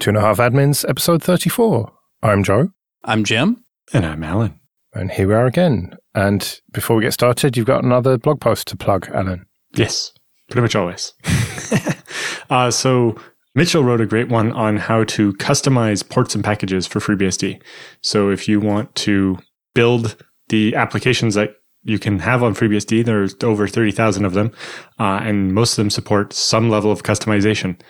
Two and a Half Admins, episode 34. I'm Joe. I'm Jim. And I'm Alan. And here we are again. And before we get started, you've got another blog post to plug, Alan. Yes, pretty much always. uh, so Mitchell wrote a great one on how to customize ports and packages for FreeBSD. So if you want to build the applications that you can have on FreeBSD. There's over 30,000 of them, uh, and most of them support some level of customization.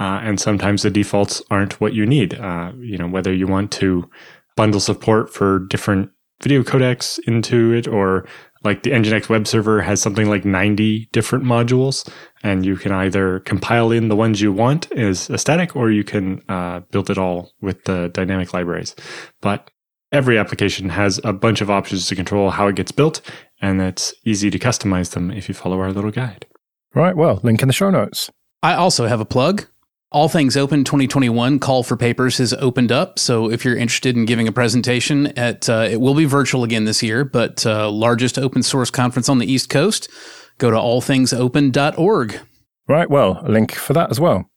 Uh, and sometimes the defaults aren't what you need. Uh, you know, whether you want to bundle support for different video codecs into it, or like the Nginx web server has something like 90 different modules, and you can either compile in the ones you want as a static, or you can uh, build it all with the dynamic libraries. But every application has a bunch of options to control how it gets built, and it's easy to customize them if you follow our little guide. Right, well, link in the show notes. I also have a plug. All Things Open 2021 call for papers has opened up. So if you're interested in giving a presentation at, uh, it will be virtual again this year, but uh, largest open source conference on the East Coast, go to allthingsopen.org. Right, well, a link for that as well.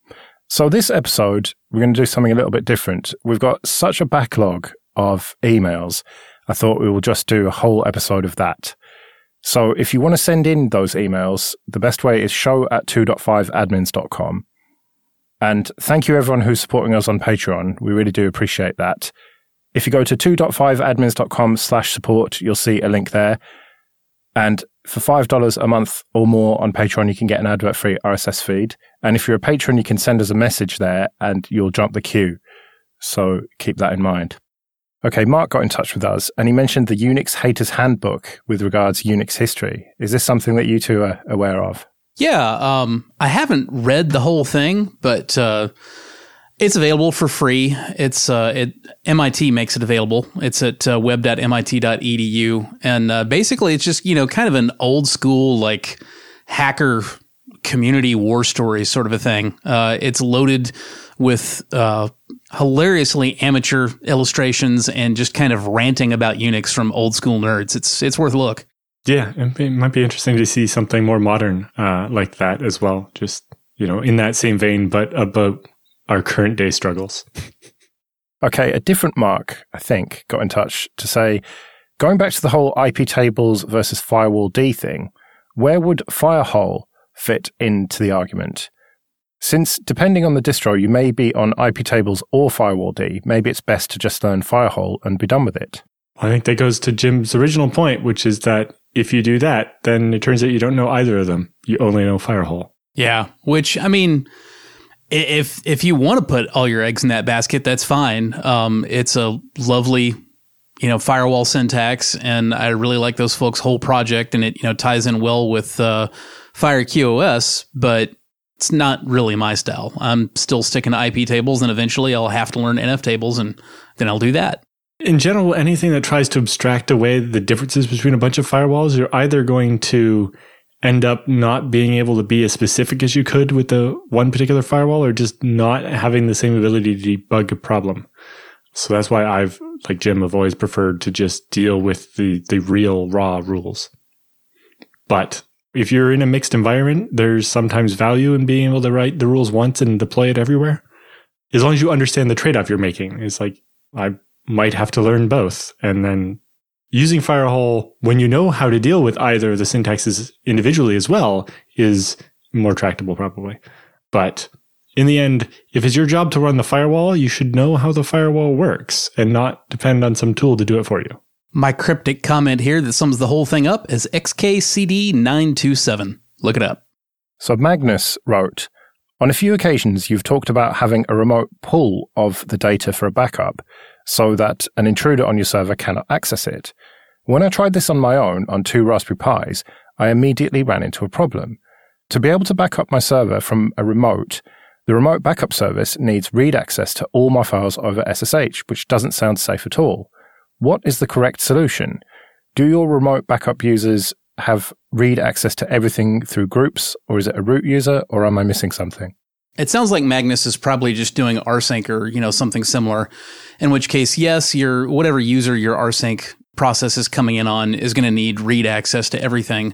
So this episode, we're going to do something a little bit different. We've got such a backlog of emails. I thought we will just do a whole episode of that. So if you want to send in those emails, the best way is show at 2.5admins.com. And thank you everyone who's supporting us on Patreon. We really do appreciate that. If you go to 2.5admins.com slash support, you'll see a link there. And for $5 a month or more on Patreon, you can get an advert free RSS feed. And if you're a patron, you can send us a message there and you'll jump the queue. So keep that in mind. Okay, Mark got in touch with us and he mentioned the Unix Haters Handbook with regards to Unix history. Is this something that you two are aware of? Yeah, um, I haven't read the whole thing, but uh, it's available for free. It's uh, it MIT makes it available. It's at uh, web.mit.edu, and uh, basically, it's just you know kind of an old school like hacker community war story sort of a thing. Uh, it's loaded with uh, hilariously amateur illustrations and just kind of ranting about Unix from old school nerds. It's it's worth a look. Yeah, it might be interesting to see something more modern uh, like that as well. Just you know, in that same vein, but about our current day struggles. okay, a different Mark, I think, got in touch to say, going back to the whole IP tables versus firewall D thing, where would FireHOL fit into the argument? Since depending on the distro, you may be on IP tables or Firewall D, maybe it's best to just learn FireHOL and be done with it. I think that goes to Jim's original point, which is that if you do that, then it turns out you don't know either of them. You only know FireHOL. Yeah, which I mean, if if you want to put all your eggs in that basket, that's fine. Um, it's a lovely, you know, firewall syntax, and I really like those folks' whole project, and it you know ties in well with uh, FireQoS, but it's not really my style. I'm still sticking to IP tables, and eventually I'll have to learn NF tables, and then I'll do that. In general, anything that tries to abstract away the differences between a bunch of firewalls, you're either going to end up not being able to be as specific as you could with the one particular firewall, or just not having the same ability to debug a problem. So that's why I've, like Jim, have always preferred to just deal with the the real raw rules. But if you're in a mixed environment, there's sometimes value in being able to write the rules once and deploy it everywhere. As long as you understand the trade off you're making, it's like I might have to learn both. And then using FireHOL when you know how to deal with either the syntaxes individually as well is more tractable, probably. But in the end, if it's your job to run the firewall, you should know how the firewall works and not depend on some tool to do it for you. My cryptic comment here that sums the whole thing up is XKCD927. Look it up. So Magnus wrote, on a few occasions, you've talked about having a remote pull of the data for a backup so that an intruder on your server cannot access it. When I tried this on my own on two Raspberry Pis, I immediately ran into a problem. To be able to back up my server from a remote, the remote backup service needs read access to all my files over SSH, which doesn't sound safe at all. What is the correct solution? Do your remote backup users have read access to everything through groups, or is it a root user, or am I missing something? It sounds like Magnus is probably just doing rsync or you know something similar. In which case, yes, your whatever user your rsync process is coming in on is going to need read access to everything.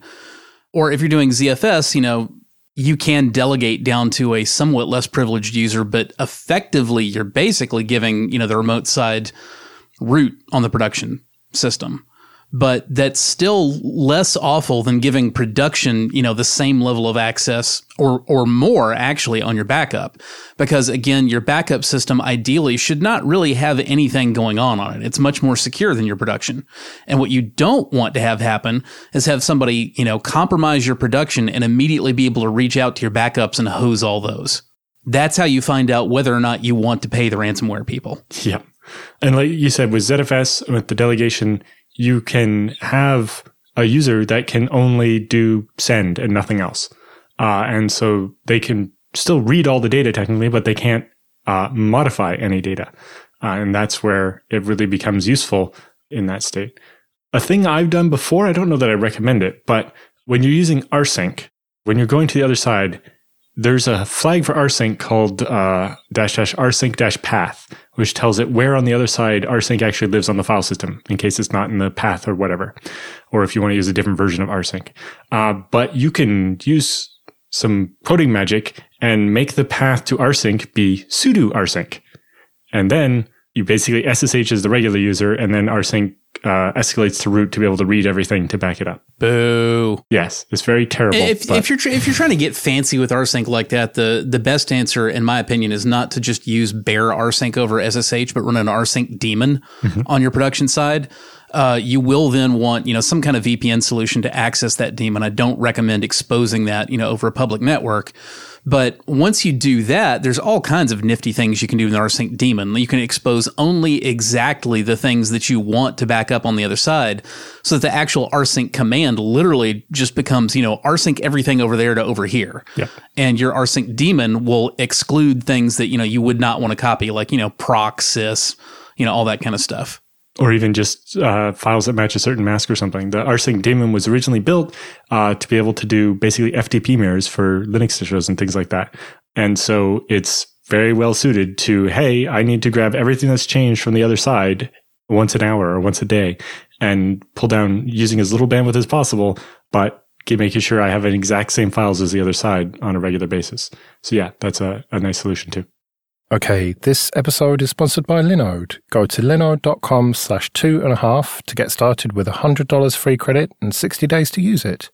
Or if you're doing ZFS, you know you can delegate down to a somewhat less privileged user, but effectively you're basically giving, you know, the remote side root on the production system but that's still less awful than giving production, you know, the same level of access or, or more actually on your backup. Because again, your backup system ideally should not really have anything going on on it. It's much more secure than your production. And what you don't want to have happen is have somebody, you know, compromise your production and immediately be able to reach out to your backups and hose all those. That's how you find out whether or not you want to pay the ransomware people. Yeah. And like you said, with ZFS, with the delegation, you can have a user that can only do send and nothing else. Uh, and so they can still read all the data technically, but they can't uh, modify any data. Uh, and that's where it really becomes useful in that state. A thing I've done before, I don't know that I recommend it, but when you're using rsync, when you're going to the other side, there's a flag for rsync called uh, dash dash rsync dash path, which tells it where on the other side rsync actually lives on the file system in case it's not in the path or whatever, or if you want to use a different version of rsync. Uh, but you can use some coding magic and make the path to rsync be sudo rsync. And then you basically SSH as the regular user, and then rsync uh, escalates to root to be able to read everything to back it up. Boo. Yes, it's very terrible. If, if you're tr- if you're trying to get fancy with rsync like that, the the best answer, in my opinion, is not to just use bare rsync over SSH, but run an rsync daemon mm-hmm. on your production side. Uh, you will then want you know some kind of VPN solution to access that daemon. I don't recommend exposing that you know over a public network. But once you do that, there's all kinds of nifty things you can do in the rsync daemon. You can expose only exactly the things that you want to back up on the other side so that the actual rsync command literally just becomes, you know, rsync everything over there to over here. Yeah. And your rsync daemon will exclude things that, you know, you would not want to copy, like, you know, proc, sys, you know, all that kind of stuff or even just uh, files that match a certain mask or something. The rsync daemon was originally built uh, to be able to do basically FTP mirrors for Linux distros and things like that. And so it's very well suited to, hey, I need to grab everything that's changed from the other side once an hour or once a day and pull down using as little bandwidth as possible, but get making sure I have an exact same files as the other side on a regular basis. So yeah, that's a, a nice solution too. Okay, this episode is sponsored by Linode. Go to linode.com slash two and a half to get started with $100 free credit and 60 days to use it.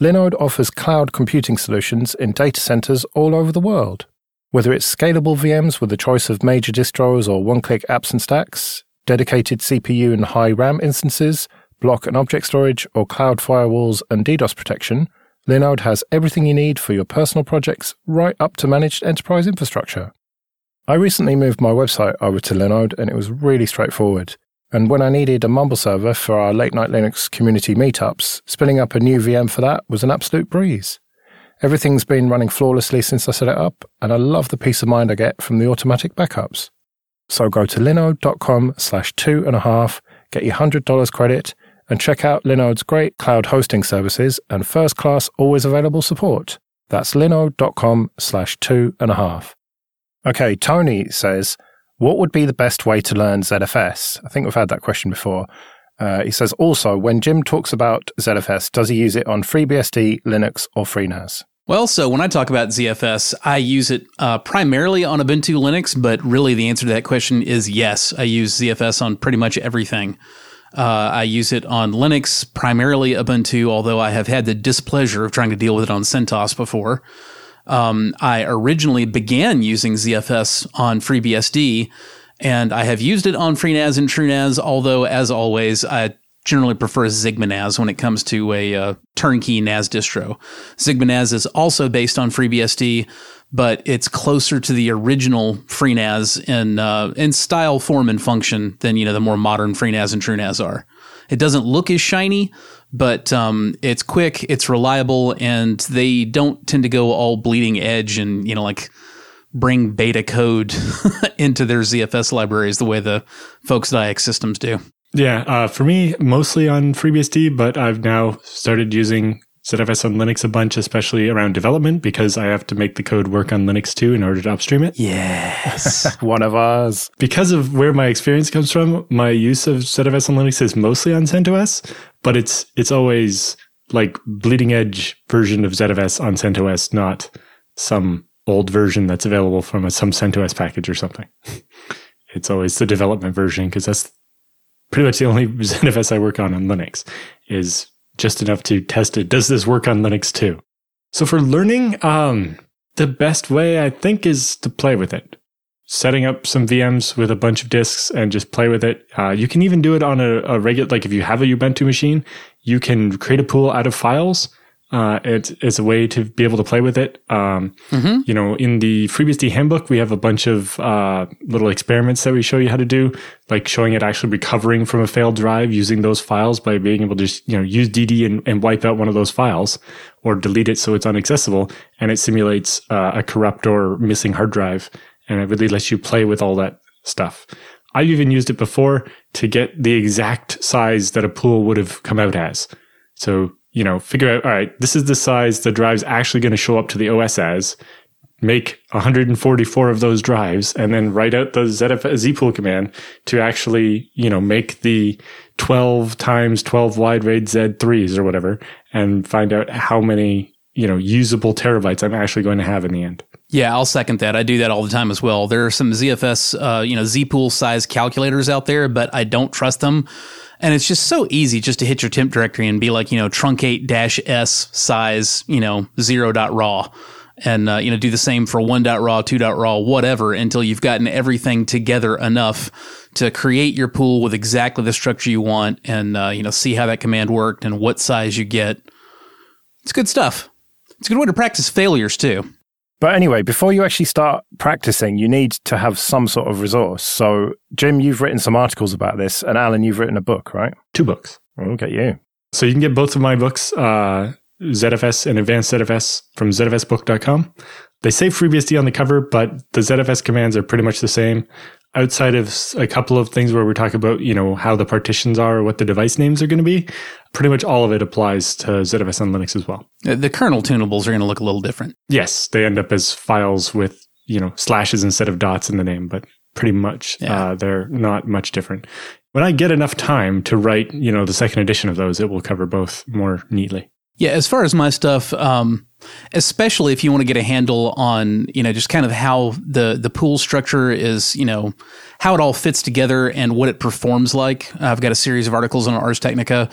Linode offers cloud computing solutions in data centers all over the world. Whether it's scalable VMs with a choice of major distros or one-click apps and stacks, dedicated CPU and high RAM instances, block and object storage, or cloud firewalls and DDoS protection, Linode has everything you need for your personal projects right up to managed enterprise infrastructure. I recently moved my website over to Linode and it was really straightforward. And when I needed a Mumble server for our late night Linux community meetups, spinning up a new VM for that was an absolute breeze. Everything's been running flawlessly since I set it up, and I love the peace of mind I get from the automatic backups. So go to linode.com slash two and a half, get your $100 credit, and check out Linode's great cloud hosting services and first class always available support. That's linode.com slash two and a half. Okay, Tony says, what would be the best way to learn ZFS? I think we've had that question before. Uh, he says also, when Jim talks about ZFS, does he use it on FreeBSD, Linux, or FreeNAS? Well, so when I talk about ZFS, I use it uh, primarily on Ubuntu Linux, but really the answer to that question is yes. I use ZFS on pretty much everything. Uh, I use it on Linux, primarily Ubuntu, although I have had the displeasure of trying to deal with it on CentOS before. Um, I originally began using ZFS on FreeBSD, and I have used it on FreeNAS and TrueNAS, although, as always, I generally prefer XigmaNAS when it comes to a uh, turnkey NAS distro. XigmaNAS is also based on FreeBSD, but it's closer to the original FreeNAS in uh, in style, form, and function than you know the more modern FreeNAS and TrueNAS are. It doesn't look as shiny, but um, it's quick, it's reliable, and they don't tend to go all bleeding edge and you know like bring beta code into their ZFS libraries the way the folks at iXsystems do. Yeah, uh, for me, mostly on FreeBSD, but I've now started using ZFS on Linux a bunch, especially around development, because I have to make the code work on Linux too in order to upstream it. Yes. One of us. Because of where my experience comes from, my use of ZFS on Linux is mostly on CentOS, but it's it's always like bleeding edge version of ZFS on CentOS, not some old version that's available from a, some CentOS package or something. it's always the development version because that's pretty much the only ZFS I work on on Linux is just enough to test it. Does this work on Linux too? So for learning, um, the best way I think is to play with it. Setting up some VMs with a bunch of disks and just play with it. Uh, you can even do it on a, a regular, like if you have a Ubuntu machine, you can create a pool out of files uh, it's, it's a way to be able to play with it. Um, mm-hmm. You know, in the FreeBSD handbook, we have a bunch of uh, little experiments that we show you how to do, like showing it actually recovering from a failed drive using those files by being able to just, you know, use DD and, and wipe out one of those files or delete it so it's unaccessible. And it simulates uh, a corrupt or missing hard drive. And it really lets you play with all that stuff. I've even used it before to get the exact size that a pool would have come out as. So you know, figure out, all right, this is the size the drive's actually going to show up to the OS as, make 144 of those drives, and then write out the ZF, zpool command to actually, you know, make the 12 times 12 wide RAID Z3s or whatever, and find out how many, you know, usable terabytes I'm actually going to have in the end. Yeah, I'll second that. I do that all the time as well. There are some ZFS, uh, you know, zpool size calculators out there, but I don't trust them and it's just so easy just to hit your temp directory and be like, you know, truncate dash S size, you know, zero dot raw. And, uh, you know, do the same for one dot raw, two dot raw, whatever, until you've gotten everything together enough to create your pool with exactly the structure you want and, uh, you know, see how that command worked and what size you get. It's good stuff. It's a good way to practice failures too. But anyway, before you actually start practicing, you need to have some sort of resource. So, Jim, you've written some articles about this, and Alan, you've written a book, right? Two books. We'll get you. So you can get both of my books, uh, ZFS and Advanced ZFS, from zfsbook.com. They say FreeBSD on the cover, but the ZFS commands are pretty much the same outside of a couple of things where we talk about, you know, how the partitions are or what the device names are going to be, pretty much all of it applies to ZFS on Linux as well. Uh, the kernel tunables are going to look a little different. Yes, they end up as files with, you know, slashes instead of dots in the name, but pretty much yeah. uh, they're not much different. When I get enough time to write, you know, the second edition of those, it will cover both more neatly. Yeah, as far as my stuff, um, especially if you want to get a handle on, you know, just kind of how the the pool structure is, you know, how it all fits together and what it performs like. I've got a series of articles on Ars Technica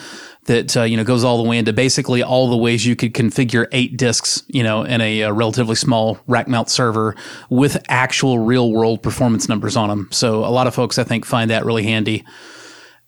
that uh, you know goes all the way into basically all the ways you could configure eight disks, you know, in a, a relatively small rack mount server with actual real world performance numbers on them. So a lot of folks I think find that really handy.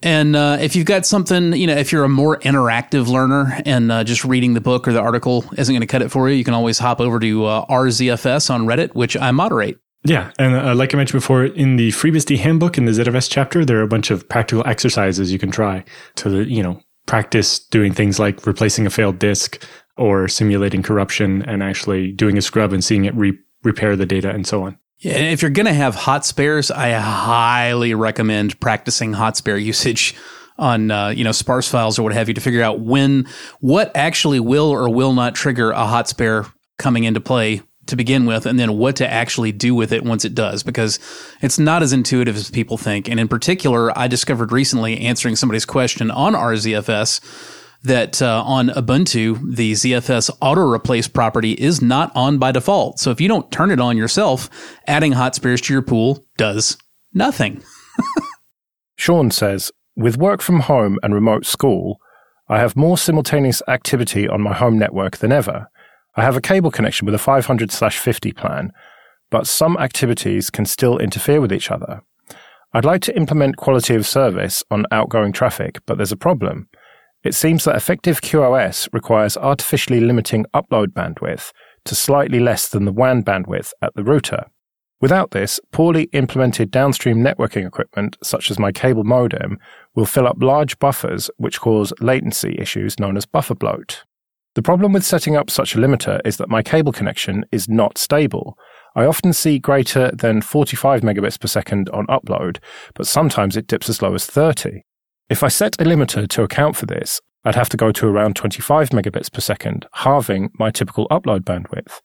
And uh, if you've got something, you know, if you're a more interactive learner and uh, just reading the book or the article isn't going to cut it for you, you can always hop over to uh, RZFS on Reddit, which I moderate. Yeah, and uh, like I mentioned before, in the FreeBSD handbook in the ZFS chapter, there are a bunch of practical exercises you can try to, you know, practice doing things like replacing a failed disk or simulating corruption and actually doing a scrub and seeing it re- repair the data and so on. Yeah, if you're going to have hot spares, I highly recommend practicing hot spare usage on uh, you know sparse files or what have you to figure out when what actually will or will not trigger a hot spare coming into play to begin with, and then what to actually do with it once it does, because it's not as intuitive as people think. And in particular, I discovered recently answering somebody's question on RZFS that uh, on Ubuntu, the ZFS auto replace property is not on by default. So if you don't turn it on yourself, adding hot spares to your pool does nothing. Sean says, with work from home and remote school, I have more simultaneous activity on my home network than ever. I have a cable connection with a 500 50 plan, but some activities can still interfere with each other. I'd like to implement quality of service on outgoing traffic, but there's a problem. It seems that effective QoS requires artificially limiting upload bandwidth to slightly less than the WAN bandwidth at the router. Without this, poorly implemented downstream networking equipment, such as my cable modem, will fill up large buffers which cause latency issues known as buffer bloat. The problem with setting up such a limiter is that my cable connection is not stable. I often see greater than 45 megabits per second on upload, but sometimes it dips as low as 30. If I set a limiter to account for this, I'd have to go to around 25 megabits per second, halving my typical upload bandwidth.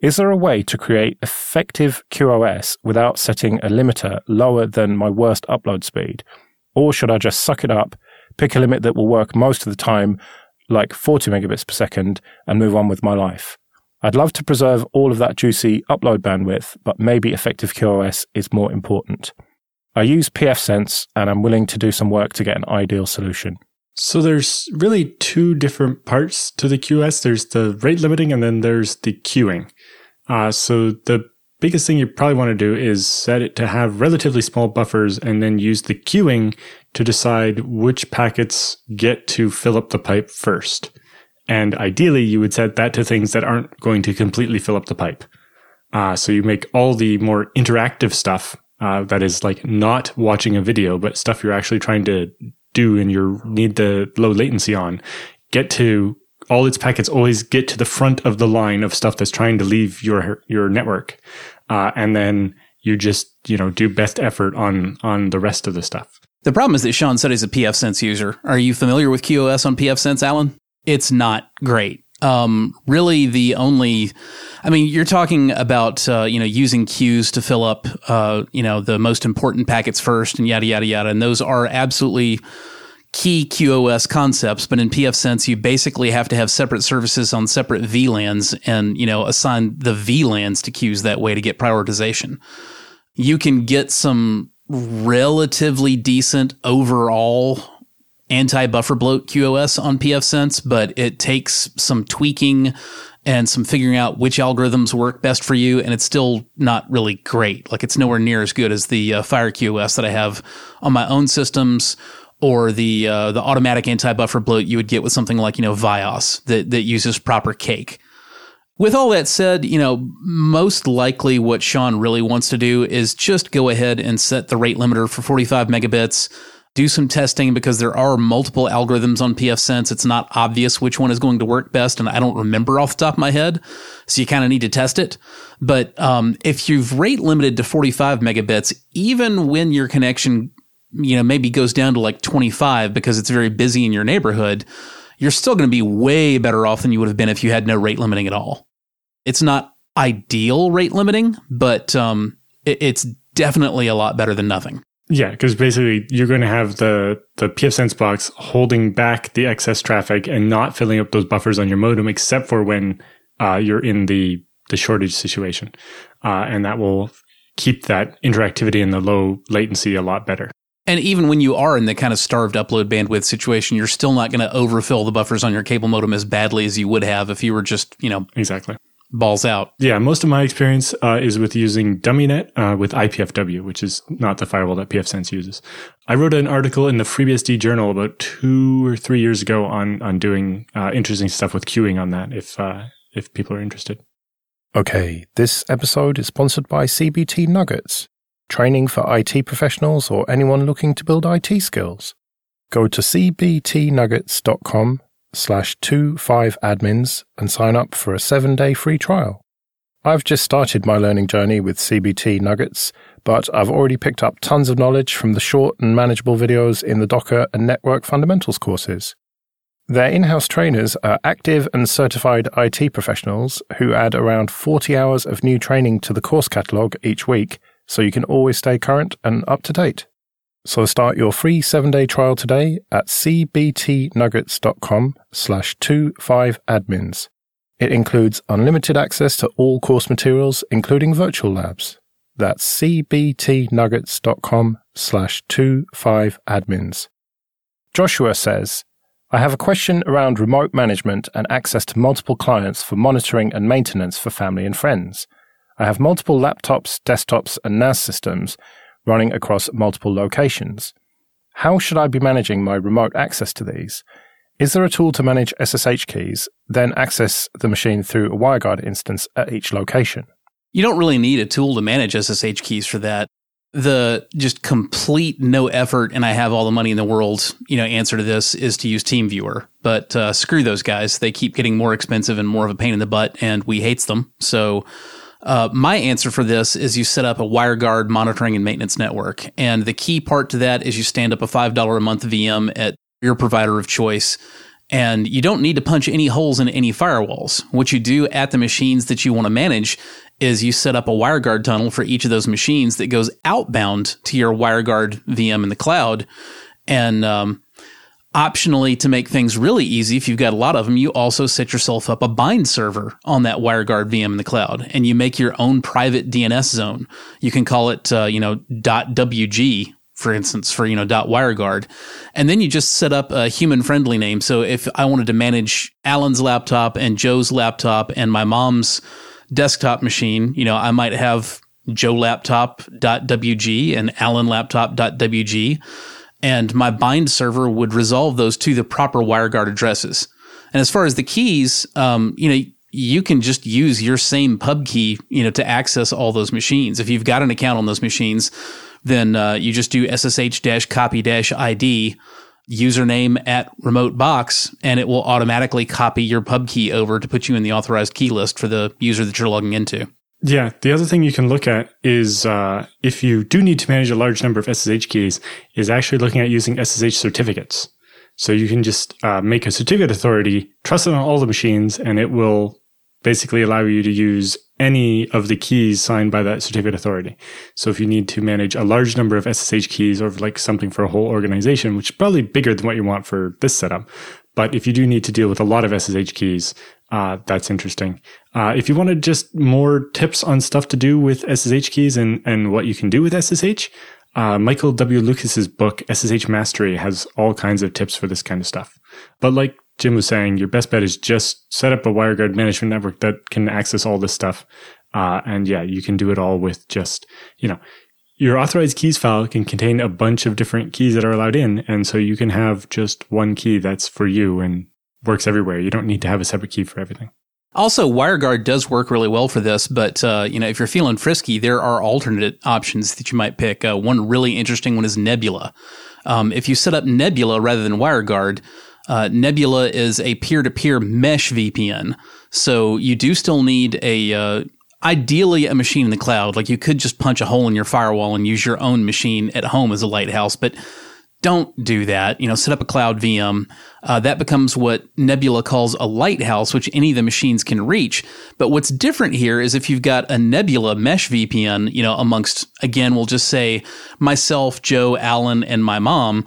Is there a way to create effective QoS without setting a limiter lower than my worst upload speed? Or should I just suck it up, pick a limit that will work most of the time, like 40 megabits per second, and move on with my life. I'd love to preserve all of that juicy upload bandwidth, but maybe effective QoS is more important. I use pfSense and I'm willing to do some work to get an ideal solution. So there's really two different parts to the QoS. There's the rate limiting and then there's the queuing. Uh, so the biggest thing you probably want to do is set it to have relatively small buffers and then use the queuing to decide which packets get to fill up the pipe first. And ideally, you would set that to things that aren't going to completely fill up the pipe. Uh, so you make all the more interactive stuff uh, that is like not watching a video, but stuff you're actually trying to do and you need the low latency on, get to all its packets always get to the front of the line of stuff that's trying to leave your your network uh, and then you just you know do best effort on on the rest of the stuff. The problem is that Sean said he's a pfSense user. Are you familiar with QoS on pfSense, Alan? It's not great. Um, really, the only, I mean, you're talking about uh, you know using queues to fill up uh, you know the most important packets first, and yada yada yada, and those are absolutely key QoS concepts, but in pfSense, you basically have to have separate services on separate VLANs and, you know, assign the VLANs to queues that way to get prioritization. You can get some relatively decent overall anti-buffer bloat QoS on pfSense, but it takes some tweaking and some figuring out which algorithms work best for you, and it's still not really great. Like it's nowhere near as good as the uh, FireQoS that I have on my own systems or the uh, the automatic anti-buffer bloat you would get with something like you know VyOS that that uses proper cake. With all that said, you know, most likely what Sean really wants to do is just go ahead and set the rate limiter for 45 megabits, do some testing because there are multiple algorithms on pfSense. It's not obvious which one is going to work best, and I don't remember off the top of my head. So you kind of need to test it. But um, if you've rate limited to 45 megabits, even when your connection you know, maybe goes down to like 25 because it's very busy in your neighborhood, you're still going to be way better off than you would have been if you had no rate limiting at all. It's not ideal rate limiting, but um, it, it's definitely a lot better than nothing. Yeah, because basically you're going to have the the pfSense box holding back the excess traffic and not filling up those buffers on your modem, except for when uh, you're in the the shortage situation, uh, and that will keep that interactivity and the low latency a lot better. And even when you are in the kind of starved upload bandwidth situation, you're still not going to overfill the buffers on your cable modem as badly as you would have if you were just, you know, exactly balls out. Yeah, most of my experience uh, is with using DummyNet uh, with IPFW, which is not the firewall that pfSense uses. I wrote an article in the FreeBSD journal about two or three years ago on on doing uh, interesting stuff with queuing on that. If uh, if people are interested. Okay, this episode is sponsored by CBT Nuggets training for IT professionals or anyone looking to build IT skills. Go to cbtnuggets.com slash 25admins and sign up for a seven day free trial. I've just started my learning journey with CBT Nuggets, but I've already picked up tons of knowledge from the short and manageable videos in the Docker and Network Fundamentals courses. Their in house trainers are active and certified IT professionals who add around 40 hours of new training to the course catalogue each week so you can always stay current and up to date. So start your free seven-day trial today at cbtnuggets.com slash 25admins. It includes unlimited access to all course materials, including virtual labs. That's cbtnuggets.com slash 25admins. Joshua says, I have a question around remote management and access to multiple clients for monitoring and maintenance for family and friends. I have multiple laptops, desktops, and NAS systems running across multiple locations. How should I be managing my remote access to these? Is there a tool to manage SSH keys, then access the machine through a WireGuard instance at each location? You don't really need a tool to manage SSH keys for that. The just complete no effort and I have all the money in the world, you know, answer to this is to use TeamViewer. But uh, screw those guys. They keep getting more expensive and more of a pain in the butt, and we hates them. So uh, my answer for this is you set up a WireGuard monitoring and maintenance network. And the key part to that is you stand up a $5 a month VM at your provider of choice. And you don't need to punch any holes in any firewalls. What you do at the machines that you want to manage is you set up a WireGuard tunnel for each of those machines that goes outbound to your WireGuard VM in the cloud. And um, Optionally, to make things really easy, if you've got a lot of them, you also set yourself up a bind server on that WireGuard VM in the cloud, and you make your own private DNS zone. You can call it, uh, you know, .wg, for instance, for you know .wireguard, and then you just set up a human friendly name. So if I wanted to manage Alan's laptop and Joe's laptop and my mom's desktop machine, you know, I might have Joe laptop.wg and Alan laptop.wg and my bind server would resolve those to the proper WireGuard addresses. And as far as the keys, um, you know, you can just use your same pub key, you know, to access all those machines. If you've got an account on those machines, then uh, you just do ssh copy ID username at remote box, and it will automatically copy your pub key over to put you in the authorized key list for the user that you're logging into. Yeah, the other thing you can look at is uh, if you do need to manage a large number of SSH keys, is actually looking at using SSH certificates. So you can just uh, make a certificate authority, trust it on all the machines, and it will basically allow you to use any of the keys signed by that certificate authority. So if you need to manage a large number of SSH keys or like something for a whole organization, which is probably bigger than what you want for this setup, but if you do need to deal with a lot of SSH keys, uh, that's interesting. Uh, if you wanted just more tips on stuff to do with SSH keys and, and what you can do with SSH, uh, Michael W. Lucas's book, SSH Mastery, has all kinds of tips for this kind of stuff. But like Jim was saying, your best bet is just set up a WireGuard management network that can access all this stuff. And yeah, you can do it all with just, you know, your authorized keys file can contain a bunch of different keys that are allowed in. And so you can have just one key that's for you and works everywhere. You don't need to have a separate key for everything. Also, WireGuard does work really well for this, but uh, you know if you're feeling frisky, there are alternate options that you might pick. Uh, one really interesting one is Nebula. Um, if you set up Nebula rather than WireGuard, uh, Nebula is a peer-to-peer mesh VPN, so you do still need a uh, ideally a machine in the cloud. Like you could just punch a hole in your firewall and use your own machine at home as a lighthouse, but don't do that. You know, set up a cloud VM. Uh, that becomes what Nebula calls a lighthouse, which any of the machines can reach. But what's different here is if you've got a Nebula mesh VPN, you know, amongst, again, we'll just say myself, Joe, Alan, and my mom,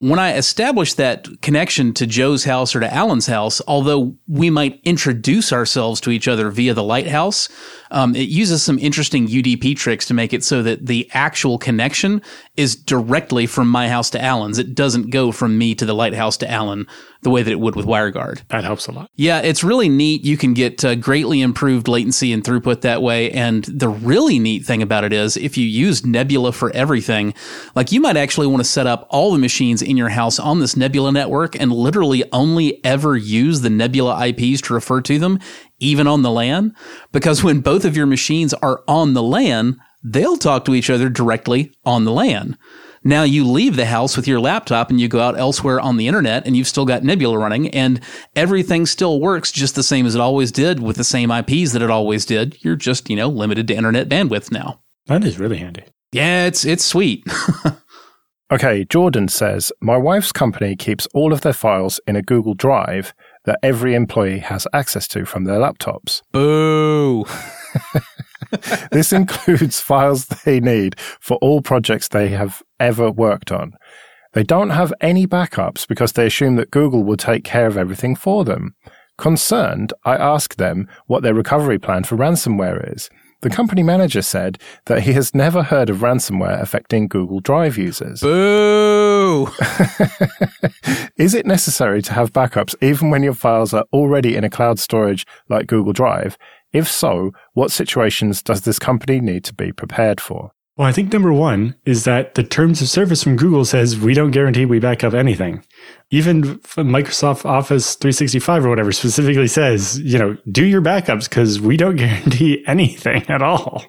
when I establish that connection to Joe's house or to Alan's house, although we might introduce ourselves to each other via the lighthouse, um, it uses some interesting UDP tricks to make it so that the actual connection is directly from my house to Alan's. It doesn't go from me to the lighthouse to Alan the way that it would with WireGuard. That helps a lot. Yeah, it's really neat. You can get uh, greatly improved latency and throughput that way. And the really neat thing about it is if you use Nebula for everything, like you might actually want to set up all the machines in your house on this Nebula network and literally only ever use the Nebula IPs to refer to them, even on the LAN. Because when both of your machines are on the LAN, they'll talk to each other directly on the LAN. Now you leave the house with your laptop and you go out elsewhere on the internet and you've still got Nebula running and everything still works just the same as it always did with the same IPs that it always did. You're just, you know, limited to internet bandwidth now. That is really handy. Yeah, it's it's sweet. okay, Jordan says, "My wife's company keeps all of their files in a Google Drive that every employee has access to from their laptops." Boo. this includes files they need for all projects they have ever worked on. They don't have any backups because they assume that Google will take care of everything for them. Concerned, I asked them what their recovery plan for ransomware is. The company manager said that he has never heard of ransomware affecting Google Drive users. Boo! is it necessary to have backups even when your files are already in a cloud storage like Google Drive? If so, what situations does this company need to be prepared for? Well, I think number one is that the terms of service from Google says we don't guarantee we back up anything. Even Microsoft Office 365 or whatever specifically says, you know, do your backups because we don't guarantee anything at all.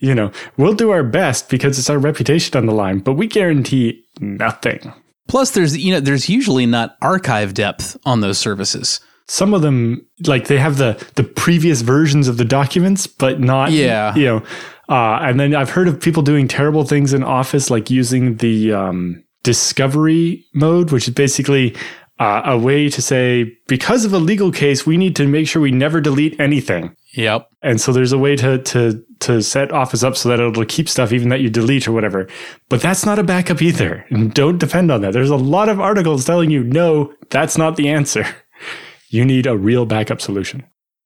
You know, we'll do our best because it's our reputation on the line, but we guarantee nothing. Plus, there's, you know, there's usually not archive depth on those services some of them like they have the the previous versions of the documents but not yeah you know uh, and then i've heard of people doing terrible things in office like using the um, discovery mode which is basically uh, a way to say, because of a legal case, we need to make sure we never delete anything. Yep. And so there's a way to to to set Office up so that it'll keep stuff even that you delete or whatever. But that's not a backup either. And don't depend on that. There's a lot of articles telling you no, that's not the answer. You need a real backup solution.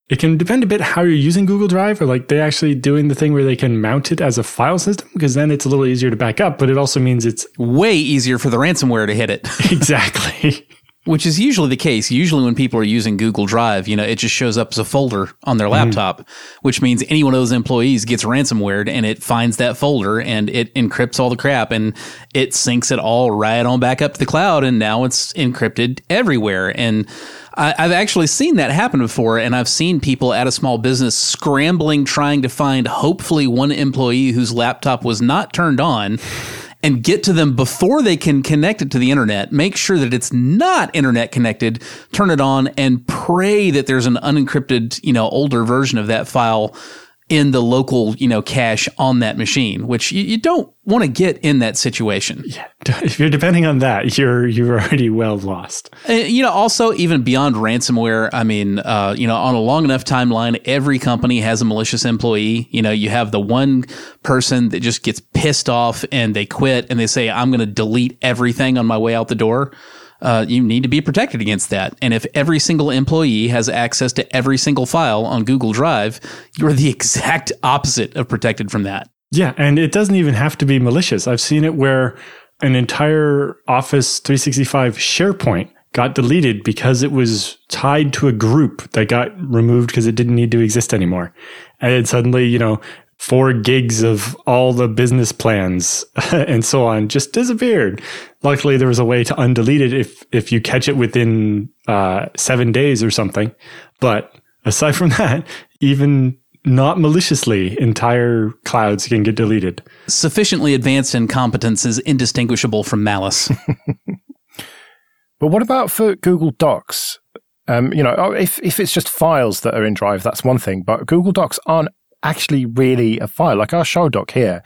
It can depend a bit how you're using Google Drive or like they actually doing the thing where they can mount it as a file system because then it's a little easier to back up, but it also means it's Way easier for the ransomware to hit it. exactly Which is usually the case. Usually, when people are using Google Drive, you know, it just shows up as a folder on their mm-hmm. laptop, which means any one of those employees gets ransomware and it finds that folder and it encrypts all the crap and it syncs it all right on back up to the cloud. And now it's encrypted everywhere. And I, I've actually seen that happen before. And I've seen people at a small business scrambling, trying to find hopefully one employee whose laptop was not turned on and get to them before they can connect it to the internet. Make sure that it's not internet connected, turn it on and pray that there's an unencrypted, you know, older version of that file in the local, you know, cache on that machine, which you, you don't want to get in that situation. Yeah. If you're depending on that, you're you're already well lost. Uh, you know, also even beyond ransomware, I mean, uh, you know, on a long enough timeline, every company has a malicious employee. You know, you have the one person that just gets pissed off and they quit and they say, "I'm going to delete everything on my way out the door." Uh, you need to be protected against that. And if every single employee has access to every single file on Google Drive, you're the exact opposite of protected from that. Yeah, and it doesn't even have to be malicious. I've seen it where an entire Office 365 SharePoint got deleted because it was tied to a group that got removed because it didn't need to exist anymore. And suddenly, you know, four gigs of all the business plans and so on just disappeared. Luckily, there was a way to undelete it if if you catch it within uh, seven days or something. But aside from that, even not maliciously, entire clouds can get deleted. Sufficiently advanced incompetence is indistinguishable from malice. But what about for Google Docs? Um, you know, oh, if, if it's just files that are in Drive, that's one thing. But Google Docs aren't actually really a file. Like our show doc here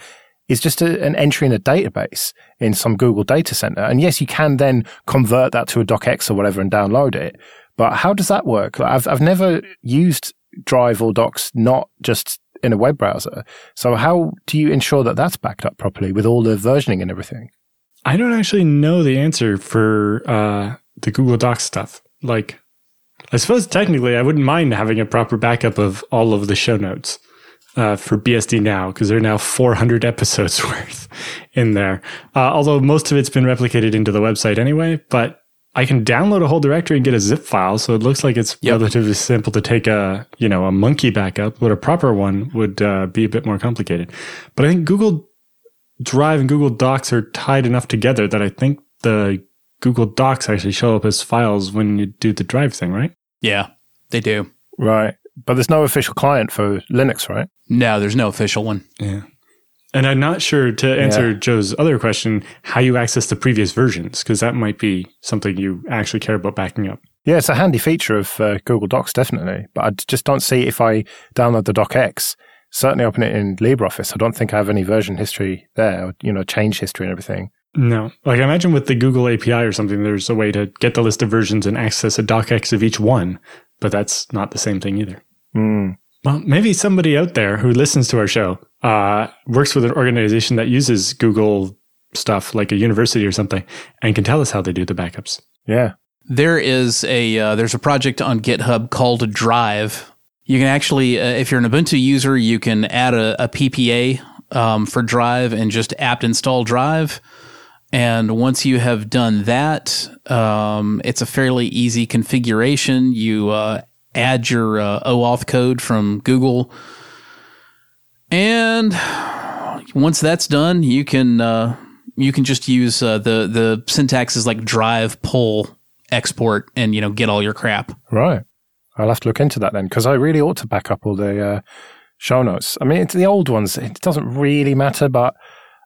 is just a, an entry in a database in some Google data center. And yes, you can then convert that to a docx or whatever and download it. But how does that work? Like, I've, I've never used Drive or Docs, not just in a web browser. So how do you ensure that that's backed up properly with all the versioning and everything? I don't actually know the answer for uh, the Google Docs stuff. Like, I suppose technically I wouldn't mind having a proper backup of all of the show notes uh, for BSD now because there are now 400 episodes worth in there. Uh, although most of it's been replicated into the website anyway, but I can download a whole directory and get a zip file. So it looks like it's Yep. relatively simple to take a, you know, a monkey backup, but a proper one would uh, be a bit more complicated. But I think Google Drive and Google Docs are tied enough together that I think the Google Docs actually show up as files when you do the Drive thing, right? yeah, they do. Right. But there's no official client for Linux, right? No, there's no official one. Yeah. And I'm not sure to answer Yeah. Joe's other question, how you access the previous versions, because that might be something you actually care about backing up. Yeah, it's a handy feature of uh, Google Docs, definitely. But I just don't see if I download the docx, certainly open it in LibreOffice. I don't think I have any version history there, or, you know, change history and everything. No. Like I imagine with the Google API or something, there's a way to get the list of versions and access a docx of each one, but that's not the same thing either. Mm. Well, maybe somebody out there who listens to our show uh, works with an organization that uses Google stuff, like a university or something, and can tell us how they do the backups. Yeah. There is a uh, there's a project on GitHub called Drive. You can actually, uh, if you're an Ubuntu user, you can add a, a PPA um, for Drive and just apt install Drive. And once you have done that, um, it's a fairly easy configuration. You uh, add your uh, OAuth code from Google, and once that's done, you can uh, you can just use uh, the the syntax is like drive pull export and you know get all your crap. Right. I'll have to look into that then because I really ought to back up all the uh, show notes. I mean, it's the old ones. It doesn't really matter, but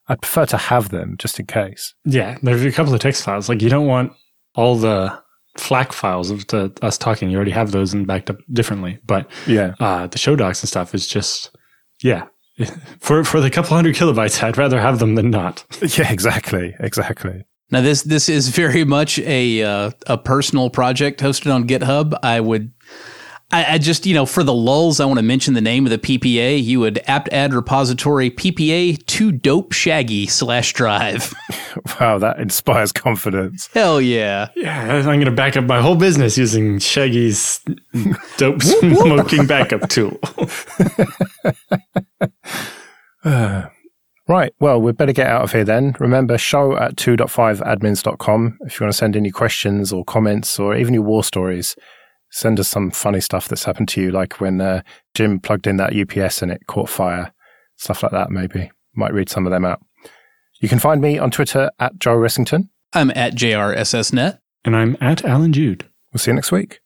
I'd prefer to have them just in case. Yeah, there's a couple of text files. Like you don't want all the FLAC files of the, us talking. You already have those and backed up differently. But Yeah. uh, the show docs and stuff is just, yeah. For for the couple hundred kilobytes, I'd rather have them than not. Yeah, exactly. Exactly. Now this this is very much a uh, a personal project hosted on GitHub. I would I, I, just, you know, for the lulls, I want to mention the name of the PPA. You would apt add repository PPA to dope shaggy slash drive. wow, that inspires confidence. Hell yeah. Yeah, I'm going to back up my whole business using Shaggy's dope smoking backup tool. Right. Well, we'd better get out of here then. Remember, show at 2.5admins.com if you want to send any questions or comments or even your war stories send us some funny stuff that's happened to you, like when uh, Jim plugged in that UPS and it caught fire, stuff like that. Maybe might read some of them out. You can find me on Twitter at Joe Ressington. I'm at JRSSNet. And I'm at Allan Jude. We'll see you next week.